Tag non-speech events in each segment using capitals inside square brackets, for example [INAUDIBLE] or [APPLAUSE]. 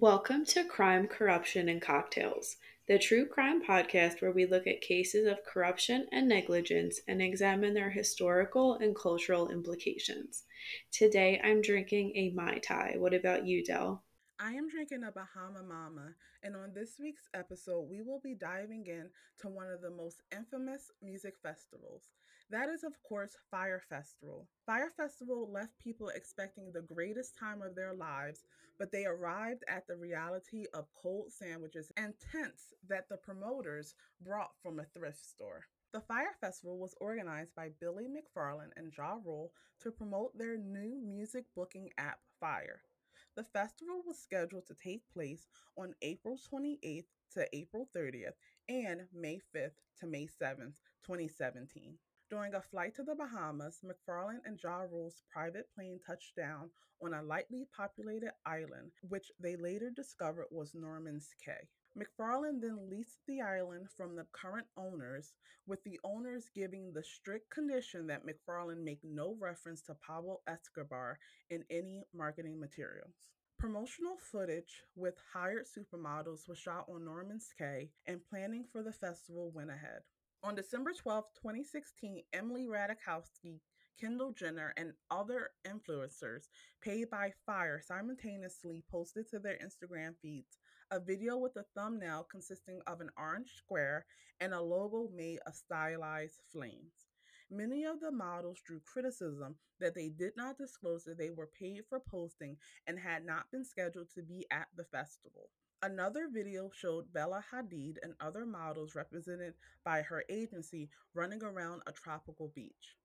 Welcome to Crime, Corruption, and Cocktails, the true crime podcast where we look at cases of corruption and negligence and examine their historical and cultural implications. Today I'm drinking a Mai Tai. What about you, Dell? I am drinking a Bahama Mama, and on this week's episode, we will be diving in to one of the most infamous music festivals. That is, of course, Fyre Festival. Fyre Festival left people expecting the greatest time of their lives, but they arrived at the reality of cold sandwiches and tents that the promoters brought from a thrift store. The Fyre Festival was organized by Billy McFarland and Ja Rule to promote their new music booking app, Fyre. The festival was scheduled to take place on April 28th to April 30th and May 5th to May 7th, 2017. During a flight to the Bahamas, McFarland and Ja Rule's private plane touched down on a lightly populated island, which they later discovered was Norman's Cay. McFarland then leased the island from the current owners, with the owners giving the strict condition that McFarland make no reference to Pablo Escobar in any marketing materials. Promotional footage with hired supermodels was shot on Norman's Cay, and planning for the festival went ahead. On December 12, 2016, Emily Ratajkowski Kendall Jenner, and other influencers paid by Fyre simultaneously posted to their Instagram feeds a video with a thumbnail consisting of an orange square and a logo made of stylized flames. Many of the models drew criticism that they did not disclose that they were paid for posting and had not been scheduled to be at the festival. Another video showed Bella Hadid and other models represented by her agency running around a tropical beach.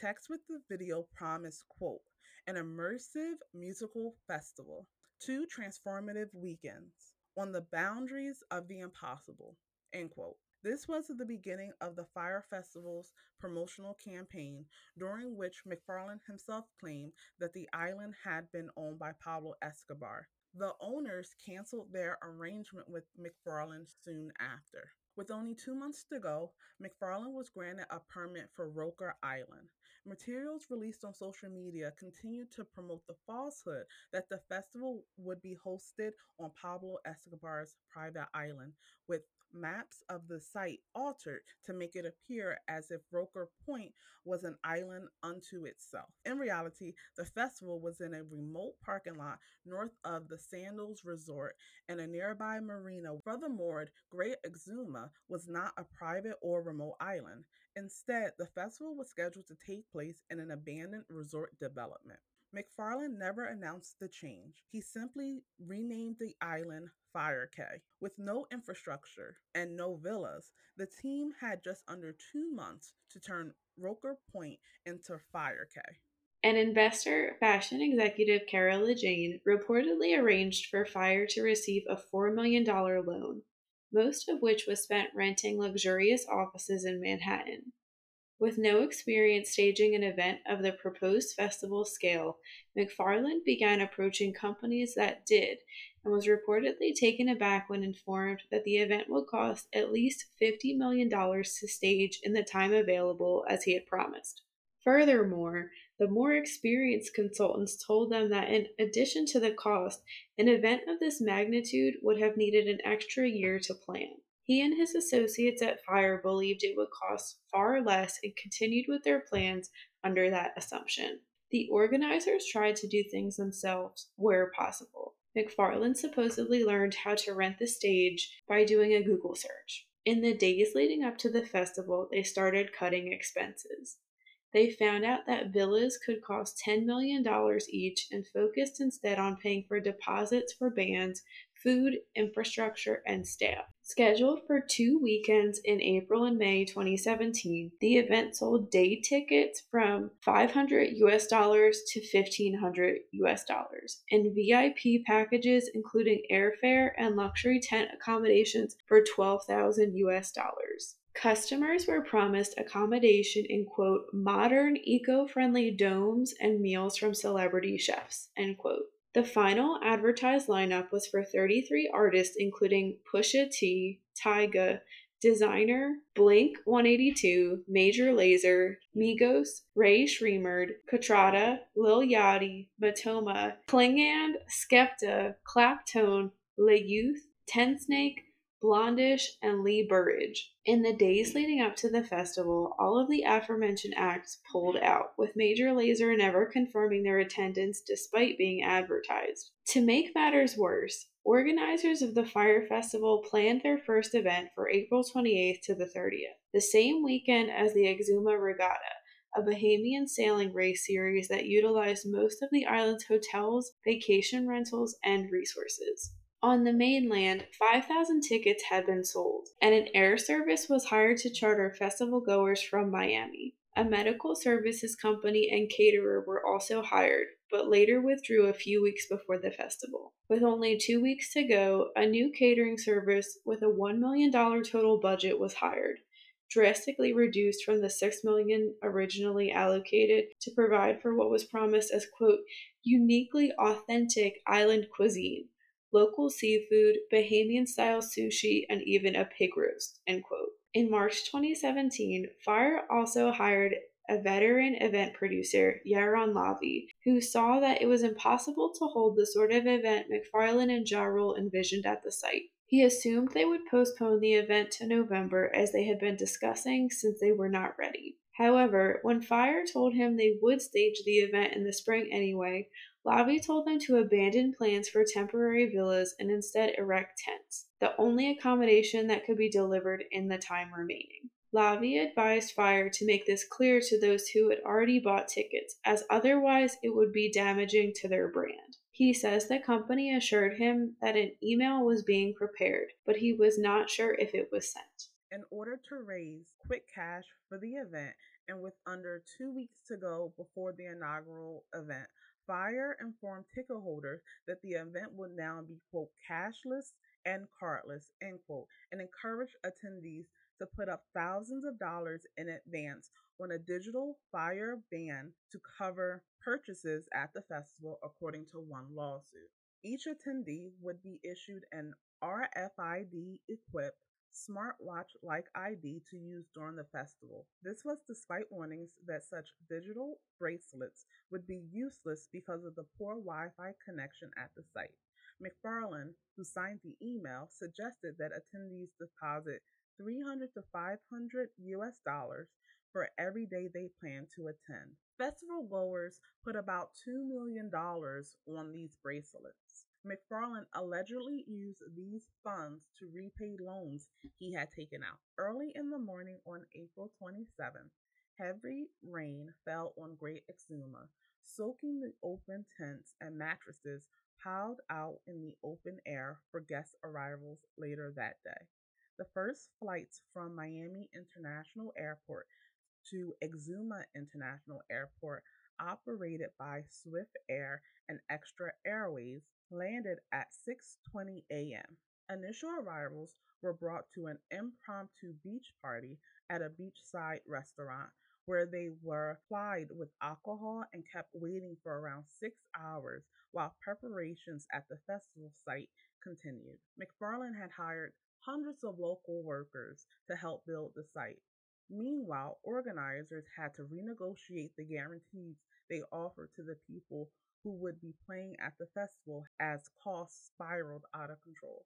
Text with the video promised, quote, an immersive musical festival, two transformative weekends on the boundaries of the impossible, end quote. This was the beginning of the Fyre Festival's promotional campaign, during which McFarland himself claimed that the island had been owned by Pablo Escobar. The owners canceled their arrangement with McFarland soon after. With only two months to go, McFarland was granted a permit for Roker Island. Materials released on social media continued to promote the falsehood that the festival would be hosted on Pablo Escobar's private island, with maps of the site altered to make it appear as if Roker Point was an island unto itself. In reality, the festival was in a remote parking lot north of the Sandals Resort and a nearby marina. Furthermore, Great Exuma was not a private or remote island. Instead, the festival was scheduled to take place in an abandoned resort development. McFarland never announced the change. He simply renamed the island Fyre Cay. With no infrastructure and no villas, the team had just under two months to turn Roker Point into Fyre Cay. An investor, fashion executive Carola Jain, reportedly arranged for Fyre to receive a $4 million loan, most of which was spent renting luxurious offices in Manhattan. With no experience staging an event of the proposed festival scale, McFarland began approaching companies that did and was reportedly taken aback when informed that the event would cost at least $50 million to stage in the time available as he had promised. Furthermore, the more experienced consultants told them that in addition to the cost, an event of this magnitude would have needed an extra year to plan. He and his associates at Fyre believed it would cost far less and continued with their plans under that assumption. The organizers tried to do things themselves where possible. McFarland supposedly learned how to rent the stage by doing a Google search. In the days leading up to the festival, they started cutting expenses. They found out that villas could cost $10 million each and focused instead on paying for deposits for bands, food, infrastructure, and staff. Scheduled for two weekends in April and May 2017, the event sold day tickets from 500 US dollars to 1500 US dollars, and VIP packages including airfare and luxury tent accommodations for 12,000 US dollars. Customers were promised accommodation in quote modern eco-friendly domes and meals from celebrity chefs end quote. The final advertised lineup was for 33 artists including Pusha T, Tyga, Desiigner, Blink 182, Major Lazer, Migos, Rae Sremmurd, Katra, Lil Yachty, Matoma, Klingande, Skepta, Claptone, Le Youth, Tensnake, Blondish, and Lee Burridge. In the days leading up to the festival, all of the aforementioned acts pulled out, with Major Lazer never confirming their attendance despite being advertised. To make matters worse, organizers of the Fyre Festival planned their first event for April 28th to the 30th, the same weekend as the Exuma Regatta, a Bahamian sailing race series that utilized most of the island's hotels, vacation rentals, and resources. On the mainland, 5,000 tickets had been sold, and an air service was hired to charter festival goers from Miami. A medical services company and caterer were also hired, but later withdrew a few weeks before the festival. With only two weeks to go, a new catering service with a $1 million total budget was hired, drastically reduced from the 6 million originally allocated to provide for what was promised as, quote, uniquely authentic island cuisine local seafood, Bahamian style sushi, and even a pig roast. End quote. In March 2017, Fyre also hired a veteran event producer, Yaron Lavi, who saw that it was impossible to hold the sort of event McFarland and Ja Rule envisioned at the site. He assumed they would postpone the event to November as they had been discussing since they were not ready. However, when Fyre told him they would stage the event in the spring anyway, Lavi told them to abandon plans for temporary villas and instead erect tents, the only accommodation that could be delivered in the time remaining. Lavi advised Fyre to make this clear to those who had already bought tickets, as otherwise it would be damaging to their brand. He says the company assured him that an email was being prepared, but he was not sure if it was sent. In order to raise quick cash for the event, and with under two weeks to go before the inaugural event, Fyre informed ticket holders that the event would now be, quote, cashless and cardless, end quote, and encouraged attendees to put up thousands of dollars in advance on a digital Fyre ban to cover purchases at the festival, according to one lawsuit. Each attendee would be issued an RFID equipped smartwatch like ID to use during the festival. This was despite warnings that such digital bracelets would be useless because of the poor Wi Fi connection at the site. McFarland, who signed the email, suggested that attendees deposit 300 to 500 US dollars for every day they plan to attend. Festival goers put about $2 million on these bracelets. McFarland allegedly used these funds to repay loans he had taken out. Early in the morning on April 27th, heavy rain fell on Great Exuma, soaking the open tents and mattresses piled out in the open air for guest arrivals later that day. The first flights from Miami International Airport to Exuma International Airport, operated by Swift Air and Extra Airways, landed at 6:20 a.m. Initial arrivals were brought to an impromptu beach party at a beachside restaurant where they were plied with alcohol and kept waiting for around 6 hours while preparations at the festival site continued. McFarland had hired hundreds of local workers to help build the site. Meanwhile, organizers had to renegotiate the guarantees they offered to the people who would be playing at the festival as costs spiraled out of control.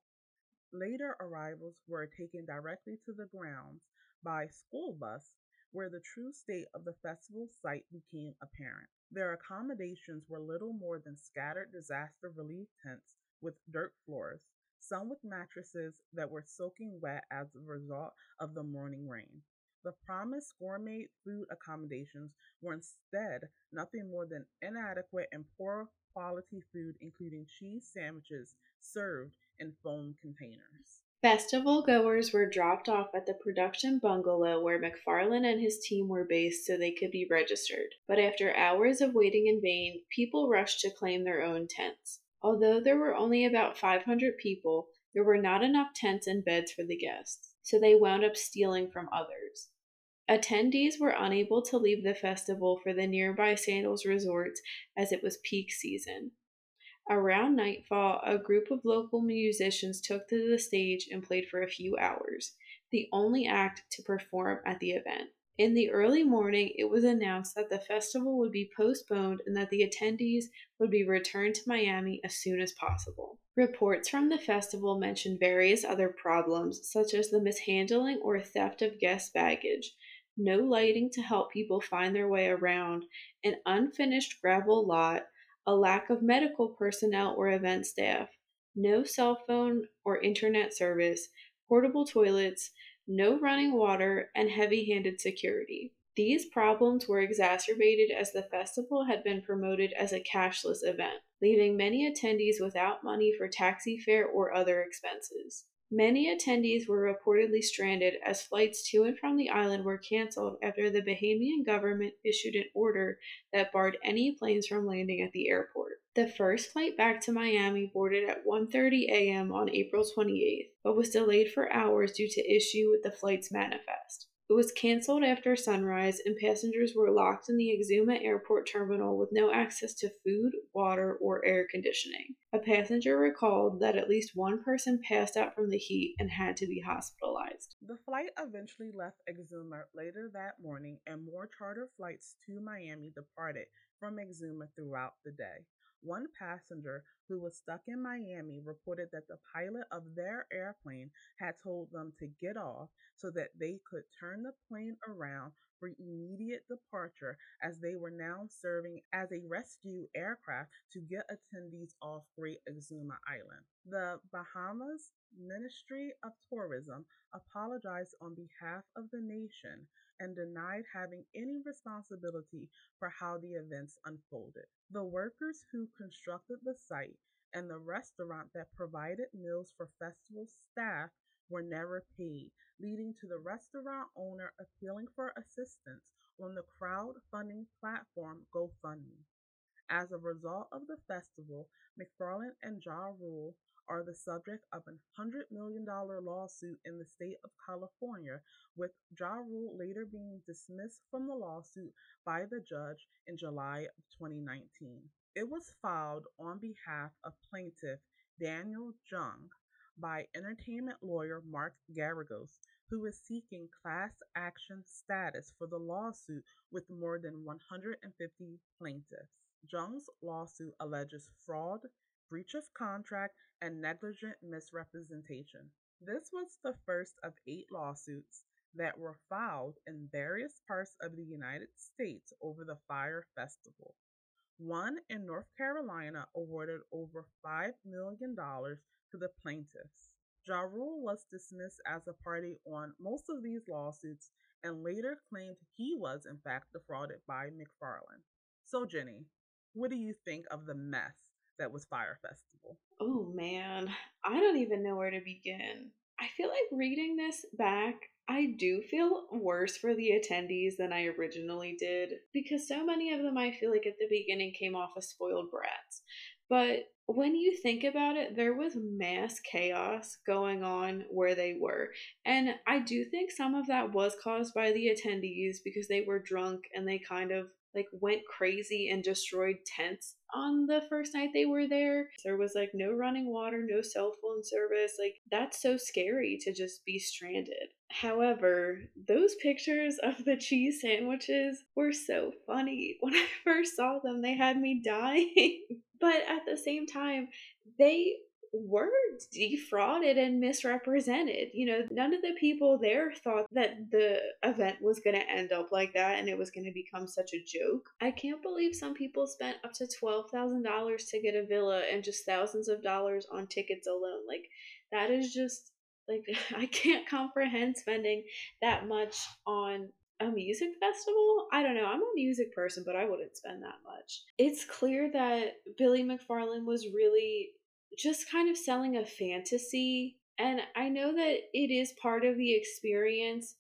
Later arrivals were taken directly to the grounds by school bus, where the true state of the festival site became apparent. Their accommodations were little more than scattered disaster relief tents with dirt floors, some with mattresses that were soaking wet as a result of the morning rain. The promised gourmet food accommodations were instead nothing more than inadequate and poor quality food, including cheese sandwiches served in foam containers. Festival goers were dropped off at the production bungalow where McFarland and his team were based so they could be registered. But after hours of waiting in vain, people rushed to claim their own tents. Although there were only about 500 people, there were not enough tents and beds for the guests, so they wound up stealing from others. Attendees were unable to leave the festival for the nearby Sandals resorts as it was peak season. Around nightfall, a group of local musicians took to the stage and played for a few hours. the only act to perform at the event. In the early morning, it was announced that the festival would be postponed and that the attendees would be returned to Miami as soon as possible. Reports from the festival mentioned various other problems, such as the mishandling or theft of guest baggage, no lighting to help people find their way around, an unfinished gravel lot, a lack of medical personnel or event staff, no cell phone or internet service, portable toilets, no running water, and heavy handed security. These problems were exacerbated as the festival had been promoted as a cashless event, leaving many attendees without money for taxi fare or other expenses. Many attendees were reportedly stranded as flights to and from the island were canceled after the Bahamian government issued an order that barred any planes from landing at the airport. The first flight back to Miami boarded at 1:30 a.m. on April 28th, but was delayed for hours due to issue with the flight's manifest. It was canceled after sunrise, and passengers were locked in the Exuma Airport terminal with no access to food, water, or air conditioning. A passenger recalled that at least one person passed out from the heat and had to be hospitalized. The flight eventually left Exuma later that morning, and more charter flights to Miami departed from Exuma throughout the day. One passenger who was stuck in Miami reported that the pilot of their airplane had told them to get off so that they could turn the plane around for immediate departure as they were now serving as a rescue aircraft to get attendees off Great Exuma Island. The Bahamas Ministry of Tourism apologized on behalf of the nation and denied having any responsibility for how the events unfolded. The workers who constructed the site and the restaurant that provided meals for festival staff were never paid, leading to the restaurant owner appealing for assistance on the crowdfunding platform GoFundMe. As a result of the festival, McFarland and Ja Rule are the subject of a $100 million lawsuit in the state of California, with Ja Rule later being dismissed from the lawsuit by the judge in July of 2019. It was filed on behalf of plaintiff Daniel Jung by entertainment lawyer Mark Geragos, who is seeking class action status for the lawsuit with more than 150 plaintiffs. Jung's lawsuit alleges fraud, breach of contract, and negligent misrepresentation. This was the first of eight lawsuits that were filed in various parts of the United States over the Fyre Festival. One in North Carolina awarded over $5 million to the plaintiffs. Ja Rule was dismissed as a party on most of these lawsuits and later claimed he was, in fact, defrauded by McFarland. So, Jenny, what do you think of the mess that was Fyre Festival. Oh man, I don't even know where to begin. I feel like reading this back, I do feel worse for the attendees than I originally did because so many of them I feel like at the beginning came off as spoiled brats. But when you think about it, there was mass chaos going on where they were. And I do think some of that was caused by the attendees because they were drunk and they kind of like went crazy and destroyed tents on the first night they were there. There was like no running water, no cell phone service. Like that's so scary to just be stranded. However, those pictures of the cheese sandwiches were so funny. [LAUGHS] When I first saw them, they had me dying. [LAUGHS] but at the same time, they were defrauded and misrepresented. You know, none of the people there thought that the event was going to end up like that and it was going to become such a joke. I can't believe some people spent up to $12,000 to get a villa and just thousands of dollars on tickets alone. Like, that is just like [LAUGHS] I can't comprehend spending that much on a music festival? I don't know. I'm a music person, but I wouldn't spend that much. It's clear that Billy McFarland was really just kind of selling a fantasy. And I know that it is part of the experience,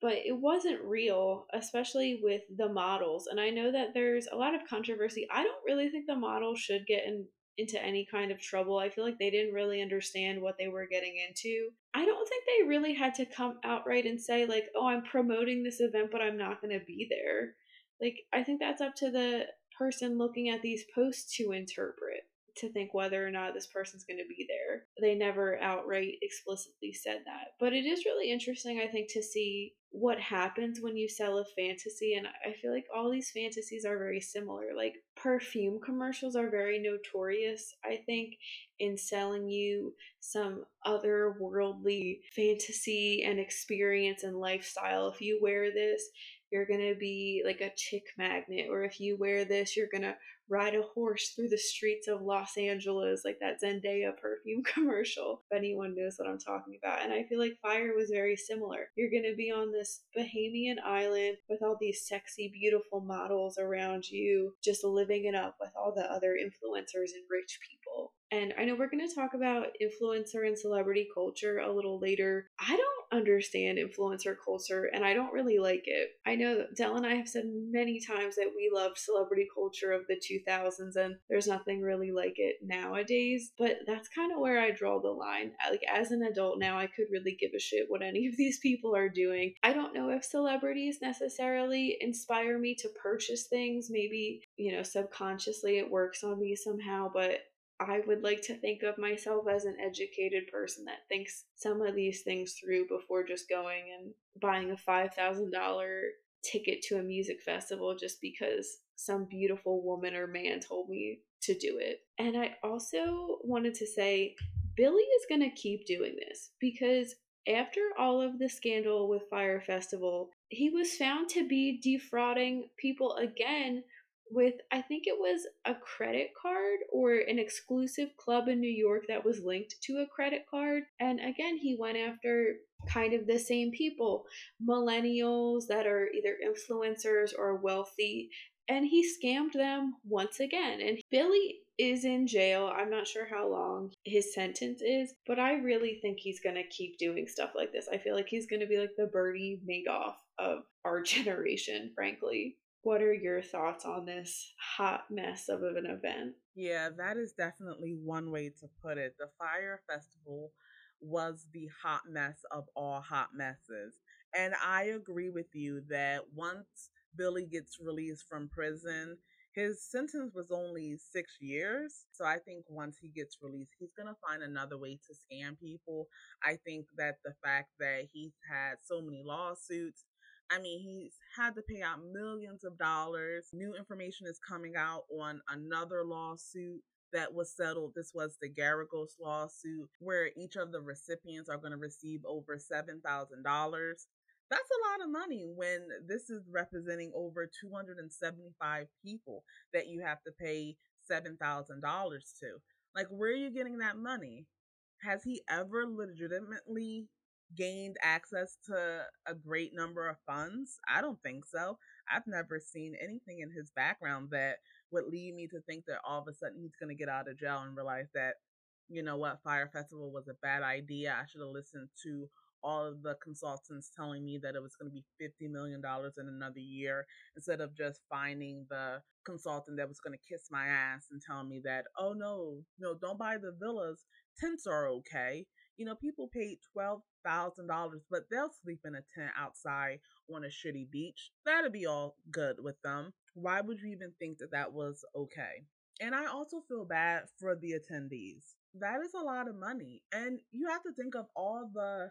but it wasn't real, especially with the models. And I know that there's a lot of controversy. I don't really think the models should get in, into any kind of trouble. I feel like they didn't really understand what they were getting into. I don't think they really had to come outright and say, like, oh, I'm promoting this event, but I'm not going to be there. Like, I think that's up to the person looking at these posts to interpret to think whether or not this person's going to be there. They never outright explicitly said that. But it is really interesting, I think, to see what happens when you sell a fantasy. And I feel like all these fantasies are very similar. Like perfume commercials are very notorious, I think, in selling you some otherworldly fantasy and experience and lifestyle. If you wear this, you're gonna be like a chick magnet, or if you wear this, you're gonna ride a horse through the streets of Los Angeles, like that Zendaya perfume [LAUGHS] commercial, if anyone knows what I'm talking about. And I feel like Fyre was very similar. You're going to be on this Bahamian island with all these sexy, beautiful models around you, just living it up with all the other influencers and rich people. And I know we're going to talk about influencer and celebrity culture a little later. I don't understand influencer culture and I don't really like it. I know Dell and I have said many times that we love celebrity culture of the 2000s and there's nothing really like it nowadays, but that's kind of where I draw the line. Like as an adult now, I could really give a shit what any of these people are doing. I don't know if celebrities necessarily inspire me to purchase things. Maybe, you know, subconsciously it works on me somehow, but I would like to think of myself as an educated person that thinks some of these things through before just going and buying a $5,000 ticket to a music festival just because some beautiful woman or man told me to do it. And I also wanted to say Billy is going to keep doing this because after all of the scandal with Fyre Festival, he was found to be defrauding people again with I think it was a credit card or an exclusive club in New York that was linked to a credit card. And again, he went after kind of the same people, millennials that are either influencers or wealthy, and he scammed them once again. And Billy is in jail. I'm not sure how long his sentence is, but I really think he's going to keep doing stuff like this. I feel like he's going to be like the Bernie Madoff of our [LAUGHS] generation, frankly. What are your thoughts on this hot mess of an event? Yeah, that is definitely one way to put it. The Fyre Festival was the hot mess of all hot messes. And I agree with you that once Billy gets released from prison, his sentence was only six years. So I think once he gets released, he's going to find another way to scam people. I think that the fact that he's had so many lawsuits I mean, he's had to pay out millions of dollars. New information is coming out on another lawsuit that was settled. This was the Geragos lawsuit, where each of the recipients are going to receive over $7,000. That's a lot of money when this is representing over 275 people that you have to pay $7,000 to. Like, where are you getting that money? Has he ever legitimately gained access to a great number of funds? I don't think so. I've never seen anything in his background that would lead me to think that all of a sudden he's going to get out of jail and realize that, you know what, Fyre Festival was a bad idea. I should have listened to all of the consultants telling me that it was going to be $50 million in another year instead of just finding the consultant that was going to kiss my ass and tell me that, oh no, no, don't buy the villas. Tents are okay. You know, people paid twelve thousand dollars, but they'll sleep in a tent outside on a shitty beach. That'd be all good with them. Why would you even think that that was okay? And I also feel bad for the attendees. That is a lot of money. And you have to think of all the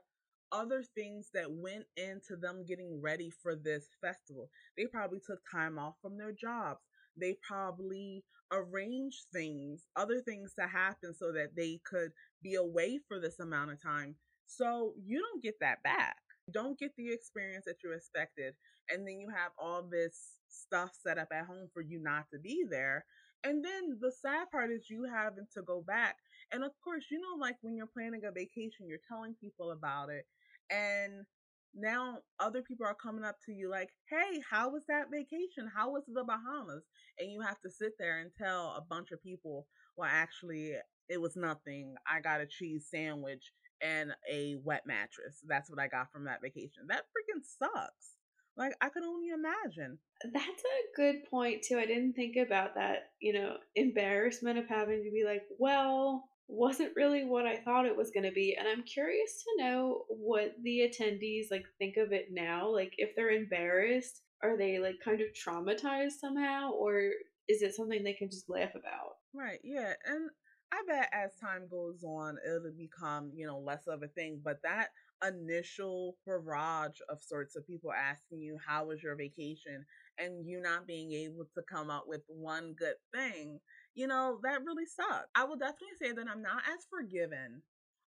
other things that went into them getting ready for this festival. They probably took time off from their jobs. They probably arranged things, other things to happen so that they could be away for this amount of time. So you don't get that back. don't get the experience that you expected. And then you have all this stuff set up at home for you not to be there. And then the sad part is you having to go back. And of course, you know, like when you're planning a vacation, you're telling people about it. And now other people are coming up to you like, hey, how was that vacation? How was the Bahamas? And you have to sit there and tell a bunch of people, well, actually, it was nothing. I got a cheese sandwich and a wet mattress. That's what I got from that vacation. That freaking sucks. Like, I could only imagine. That's a good point, too. I didn't think about that, you know, embarrassment of having to be like, well, wasn't really what I thought it was going to be. And I'm curious to know what the attendees like think of it now. Like if they're embarrassed, are they like kind of traumatized somehow or is it something they can just laugh about? Right, yeah. And I bet as time goes on, it'll become, you know, less of a thing. But that initial barrage of sorts of people asking you, how was your vacation? And you not being able to come up with one good thing, you know, that really sucks. I will definitely say that I'm not as forgiven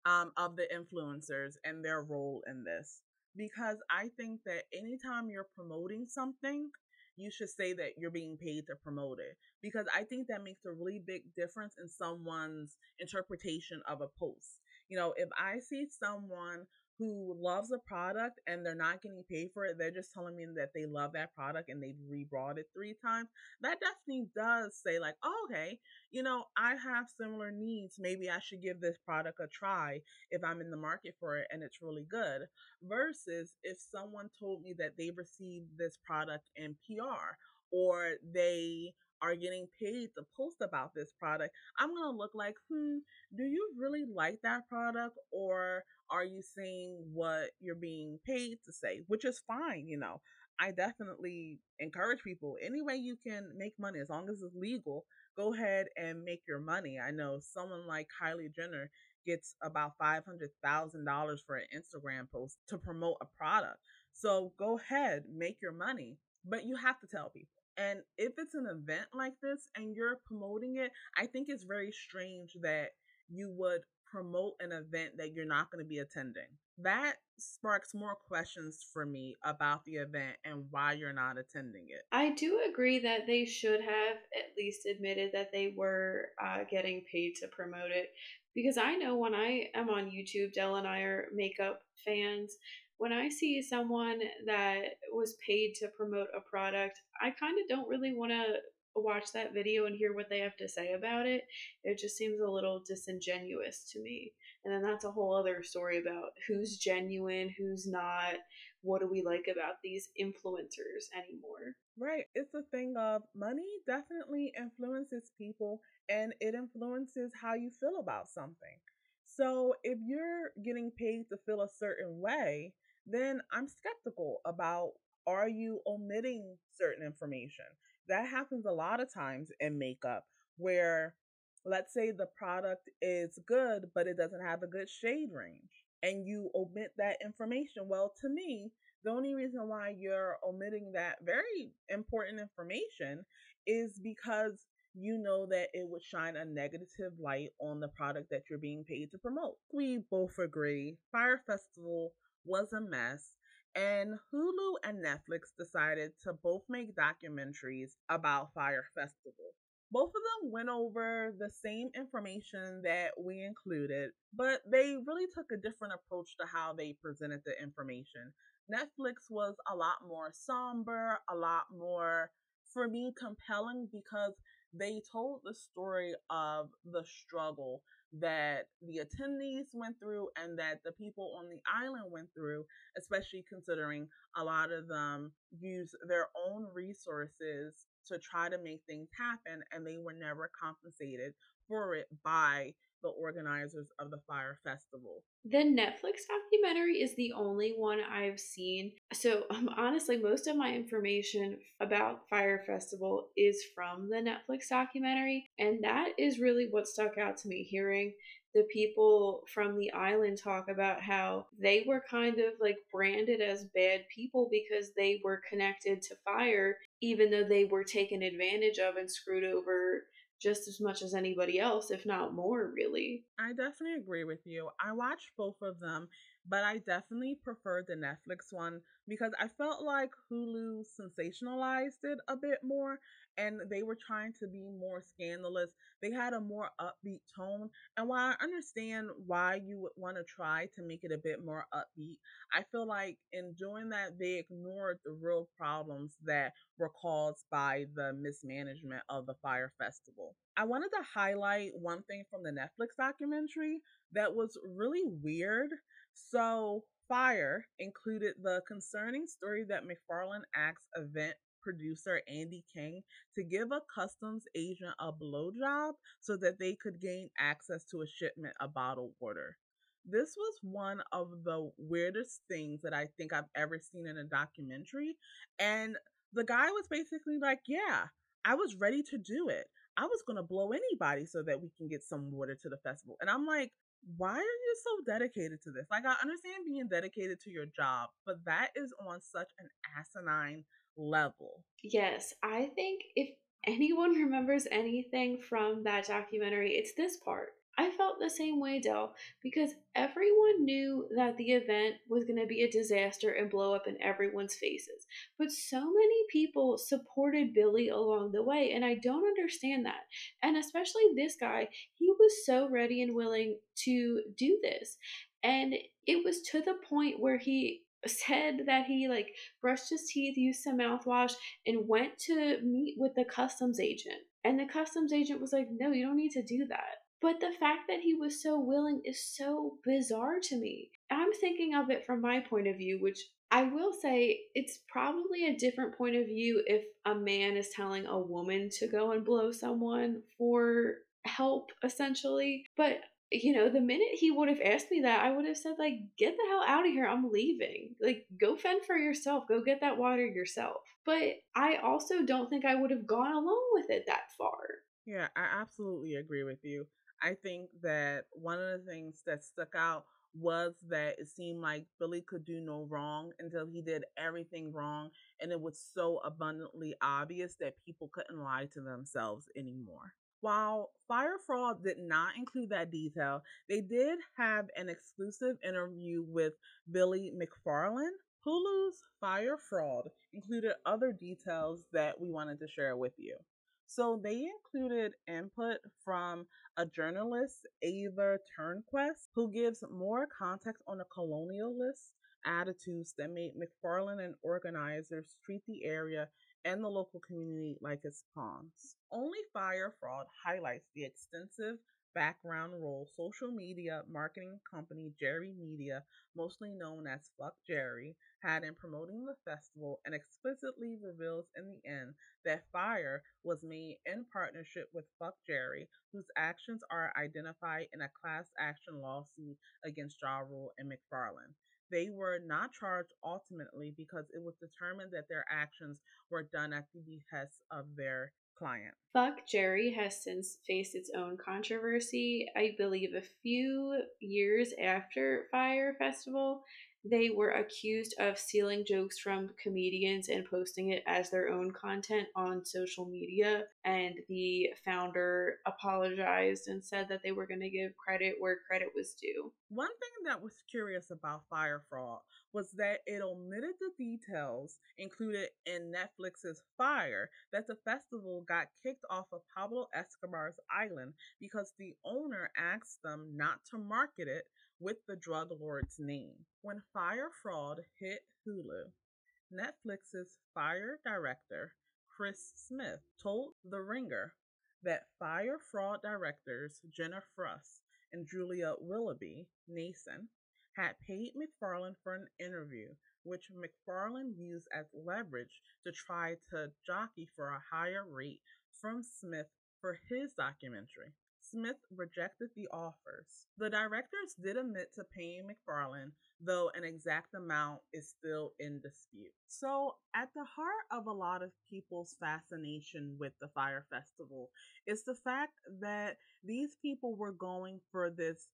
um, of the influencers and their role in this because I think that anytime you're promoting something, you should say that you're being paid to promote it because I think that makes a really big difference in someone's interpretation of a post. You know, if I see someone who loves a product and they're not getting paid for it, they're just telling me that they love that product and they've rebought it three times. That definitely does say, like, oh, okay, you know, I have similar needs. Maybe I should give this product a try if I'm in the market for it and it's really good. Versus if someone told me that they received this product in PR or they are getting paid to post about this product, I'm going to look like, hmm, do you really like that product or are you saying what you're being paid to say? Which is fine, you know. I definitely encourage people any way you can make money as long as it's legal, go ahead and make your money. I know someone like Kylie Jenner gets about $500,000 for an Instagram post to promote a product. So go ahead, make your money, but you have to tell people. And if it's an event like this and you're promoting it, I think it's very strange that you would promote an event that you're not going to be attending. That sparks more questions for me about the event and why you're not attending it. I do agree that they should have at least admitted that they were uh, getting paid to promote it. Because I know when I am on YouTube, Dell and I are makeup fans. When I see someone that was paid to promote a product, I kind of don't really want to watch that video and hear what they have to say about it, it just seems a little disingenuous to me. And then that's a whole other story about who's genuine, who's not, what do we like about these influencers anymore. Right. It's a thing of money definitely influences people and it influences how you feel about something. So if you're getting paid to feel a certain way, then I'm skeptical about are you omitting certain information? that happens a lot of times in makeup where let's say the product is good but it doesn't have a good shade range and you omit that information well to me the only reason why you're omitting that very important information is because you know that it would shine a negative light on the product that you're being paid to promote. We both agree Fyre Festival was a mess. And Hulu and Netflix decided to both make documentaries about Fyre Festival. Both of them went over the same information that we included, but they really took a different approach to how they presented the information. Netflix was a lot more somber, a lot more, for me, compelling because they told the story of the struggle that the attendees went through and that the people on the island went through, especially considering a lot of them use their own resources to try to make things happen and they were never compensated for it by the organizers of the Fyre Festival. The Netflix documentary is the only one I've seen. So, um, honestly, most of my information about Fyre Festival is from the Netflix documentary, and that is really what stuck out to me hearing the people from the island talk about how they were kind of like branded as bad people because they were connected to Fyre, even though they were taken advantage of and screwed over just as much as anybody else, if not more, really. I definitely agree with you. I watched both of them, but I definitely preferred the Netflix one because I felt like Hulu sensationalized it a bit more and they were trying to be more scandalous. They had a more upbeat tone. And while I understand why you would want to try to make it a bit more upbeat, I feel like in doing that, they ignored the real problems that were caused by the mismanagement of the Fyre Festival. I wanted to highlight one thing from the Netflix documentary that was really weird. So, Fyre included the concerning story that McFarland asked event producer Andy King to give a customs agent a blowjob so that they could gain access to a shipment of bottled water. This was one of the weirdest things that I think I've ever seen in a documentary. And the guy was basically like, Yeah, I was ready to do it. I was going to blow anybody so that we can get some water to the festival. And I'm like, why are you so dedicated to this? Like, I understand being dedicated to your job, but that is on such an asinine level. Yes, I think if anyone [LAUGHS] remembers anything from that documentary, it's this part. I felt the same way, Dell, because everyone knew that the event was going to be a disaster and blow up in everyone's faces. But so many people supported Billy along the way, and I don't understand that. And especially this guy, he was so ready and willing to do this. And it was to the point where he said that he like brushed his teeth, used some mouthwash, and went to meet with the customs agent. And the customs agent was like, No, you don't need to do that. But the fact that he was so willing is so bizarre to me. I'm thinking of it from my point of view, which I will say it's probably a different point of view if a man is telling a woman to go and blow someone for help, essentially. But you know, the minute he would have asked me that, I would have said, like, get the hell out of here. I'm leaving. Like, go fend for yourself. Go get that water yourself. But I also don't think I would have gone along with it that far. Yeah, I absolutely agree with you. I think that one of the things that stuck out was that it seemed like Billy could do no wrong until he did everything wrong. And it was so abundantly obvious that people couldn't lie to themselves anymore. While Fyre Fraud did not include that detail, they did have an exclusive interview with Billy McFarland. Hulu's Fyre Fraud included other details that we wanted to share with you. So they included input from a journalist, Ava Turnquest, who gives more context on the colonialist attitudes that made McFarland and organizers treat the area and the local community like its pawns. Only Fyre Fraud highlights the extensive background role social media marketing company Jerry Media, mostly known as Fuck Jerry, had in promoting the festival and explicitly reveals in the end that Fyre was made in partnership with Fuck Jerry, whose actions are identified in a class action lawsuit against Ja Rule and McFarland. They were not charged ultimately because it was determined that their actions were done at the behest of their client. Fuck Jerry has since faced its own controversy. I believe a few years after Fyre Festival, they were accused of stealing jokes from comedians and posting it as their own content on social media. And the founder apologized and said that they were going to give credit where credit was due. One thing that was curious about Fyre Fraud was that it omitted the details included in Netflix's Fyre that the festival got kicked off of Pablo Escobar's island because the owner asked them not to market it with the drug lord's name. When Fyre Fraud hit Hulu, Netflix's Fyre director, Chris Smith, told The Ringer that Fyre Fraud directors Jenner Furst and Julia Willoughby Nason had paid McFarland for an interview, which McFarland used as leverage to try to jockey for a higher rate from Smith for his documentary. Smith rejected the offers. The directors did admit to paying McFarland, though an exact amount is still in dispute. So, at the heart of a lot of people's fascination with the Fyre Festival is the fact that these people were going for this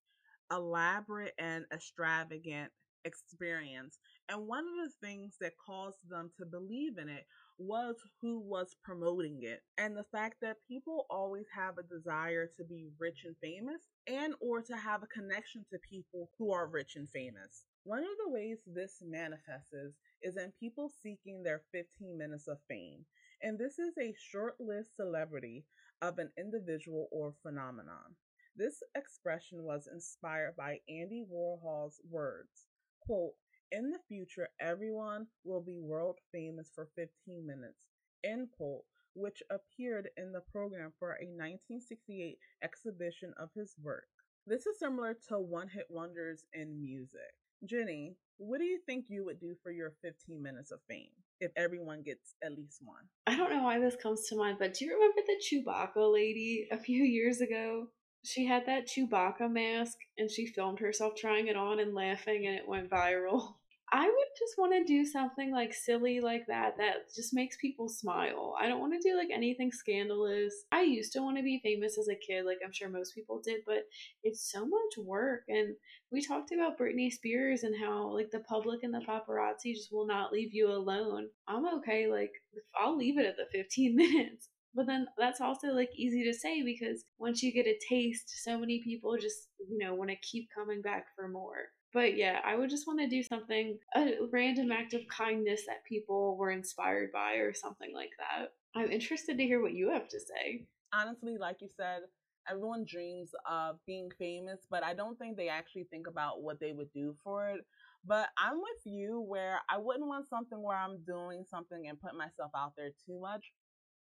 elaborate and extravagant experience. And one of the things that caused them to believe in it was who was promoting it. And the fact that people always have a desire to be rich and famous and or to have a connection to people who are rich and famous. One of the ways this manifests is in people seeking their 15 minutes of fame. And this is a short-lived celebrity of an individual or phenomenon. This expression was inspired by andy warhol's words quote in the future, everyone will be world famous for 15 minutes, end quote, which appeared in the program for a 1968 exhibition of his work. This is similar to one hit wonders in music. Jenny, what do you think you would do for your 15 minutes of fame if everyone gets at least one? I don't know why this comes to mind, but do you remember the Chewbacca lady a few [LAUGHS] years ago? She had that Chewbacca mask and she filmed herself trying it on and laughing, and it went viral. I would just want to do something like silly like that that just makes people smile. I don't want to do like anything scandalous. I used to want to be famous as a kid, like I'm sure most people did, but it's so much work. And we talked about Britney Spears and how like the public and the paparazzi just will not leave you alone. I'm okay, like I'll leave it at the 15 [LAUGHS] minutes. But then that's also like easy to say because once you get a taste, so many people just, you know, want to keep coming back for more. But yeah, I would just want to do something, a random act of kindness that people were inspired by or something like that. I'm interested to hear what you have to say. Honestly, like you said, everyone dreams of being famous, but I don't think they actually think about what they would do for it. But I'm with you where I wouldn't want something where I'm doing something and putting myself out there too much.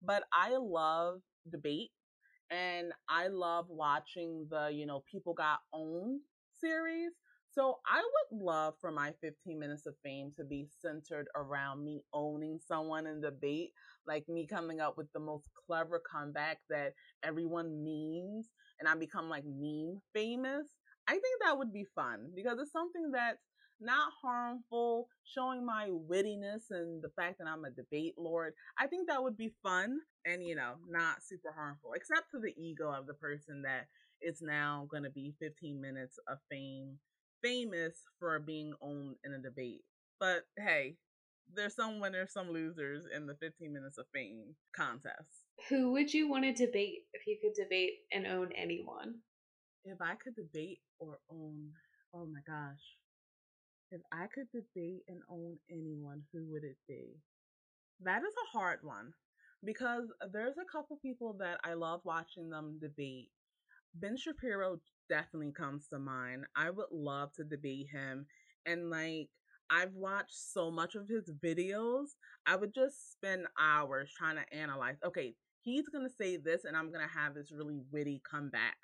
But I love debate and I love watching the, you know, People Got Owned series. So I would love for my 15 minutes of fame to be centered around me owning someone in debate, like me coming up with the most clever comeback that everyone memes and I become like meme famous. I think that would be fun because it's something that's not harmful, showing my wittiness and the fact that I'm a debate lord. I think that would be fun and, you know, not super harmful, except to the ego of the person that is now going to be 15 minutes of fame famous for being owned in a debate. But hey, there's some winners, some losers in the 15 minutes of fame contest. Who would you want to debate if you could debate and own anyone? If I could debate or own, oh my gosh. If I could debate and own anyone, who would it be? That is a hard one because there's a couple people that I love watching them debate. Ben Shapiro definitely comes to mind. I would love to debate him. And like, I've watched so much of his videos. I would just spend hours trying to analyze. Okay, he's going to say this, and I'm going to have this really witty comeback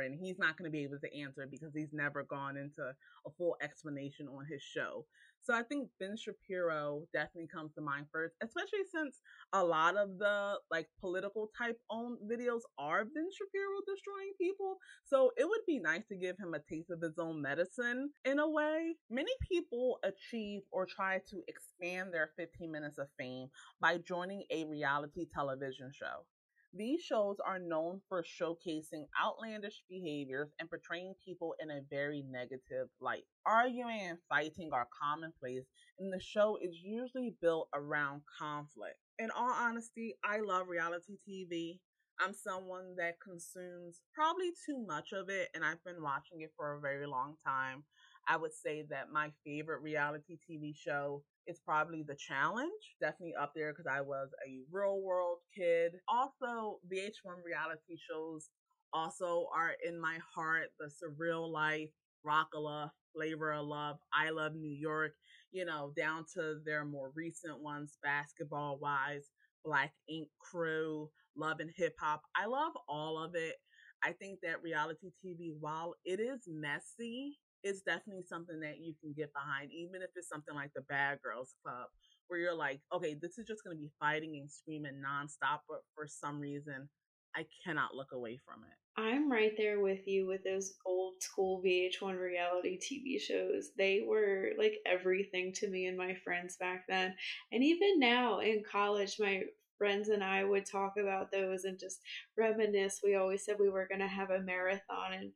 and he's not going to be able to answer because he's never gone into a full explanation on his show. So I think Ben Shapiro definitely comes to mind first, especially since a lot of the like political type own videos are Ben Shapiro destroying people. So it would be nice to give him a taste of his own medicine in a way. Many people achieve or try to expand their 15 minutes of fame by joining a reality television show. These shows are known for showcasing outlandish behaviors and portraying people in a very negative light. Arguing and fighting are commonplace, and the show is usually built around conflict. In all honesty, I love reality TV. I'm someone that consumes probably too much of it, and I've been watching it for a very long time. I would say that my favorite reality TV show is probably The Challenge, definitely up there because I was a real world kid. Also, VH1 reality shows also are in my heart. The Surreal Life, Rock of Love, Flavor of Love, I Love New York, you know, down to their more recent ones, Basketball Wives, Black Ink Crew, Love and Hip Hop. I love all of it. I think that reality TV, while it is messy, it's definitely something that you can get behind, even if it's something like the Bad Girls Club, where you're like, okay, this is just going to be fighting and screaming nonstop, but for some reason, I cannot look away from it. I'm right there with you with those old school VH1 reality TV shows. They were like everything to me and my friends back then. And even now in college, my friends and I would talk about those and just reminisce. We always said we were going to have a marathon and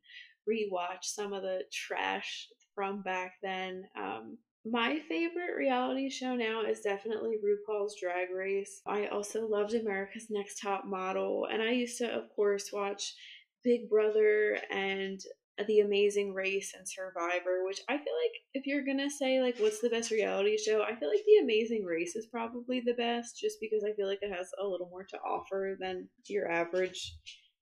rewatch some of the trash from back then. Um, my favorite reality show now is definitely RuPaul's Drag Race. I also loved America's Next Top Model, and I used to, of course, watch Big Brother and The Amazing Race and Survivor, which I feel like if you're gonna say like what's the best reality show, I feel like The Amazing Race is probably the best, just because I feel like it has a little more to offer than your average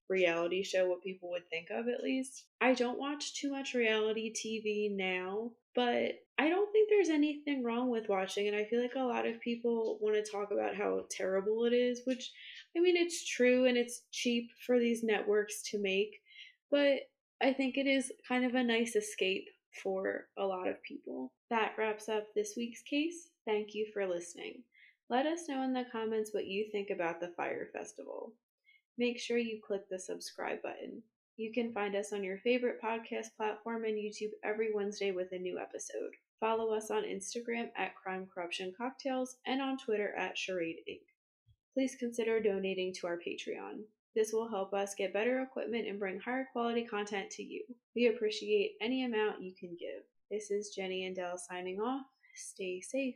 reality show, what people would think of at least. I don't watch too much reality TV now, but I don't think there's anything wrong with watching it. I feel like a lot of people want to talk about how terrible it is, which I mean, it's true and it's cheap for these networks to make, but I think it is kind of a nice escape for a lot of people. That wraps up this week's case. Thank you for listening. Let us know in the comments what you think about the Fyre Festival make sure you click the subscribe button. You can find us on your favorite podcast platform and YouTube every Wednesday with a new episode. Follow us on Instagram at Crime Corruption Cocktails and on Twitter at Charade Inc. Please consider donating to our Patreon. This will help us get better equipment and bring higher quality content to you. We appreciate any amount you can give. This is Jenny and Dell signing off. Stay safe.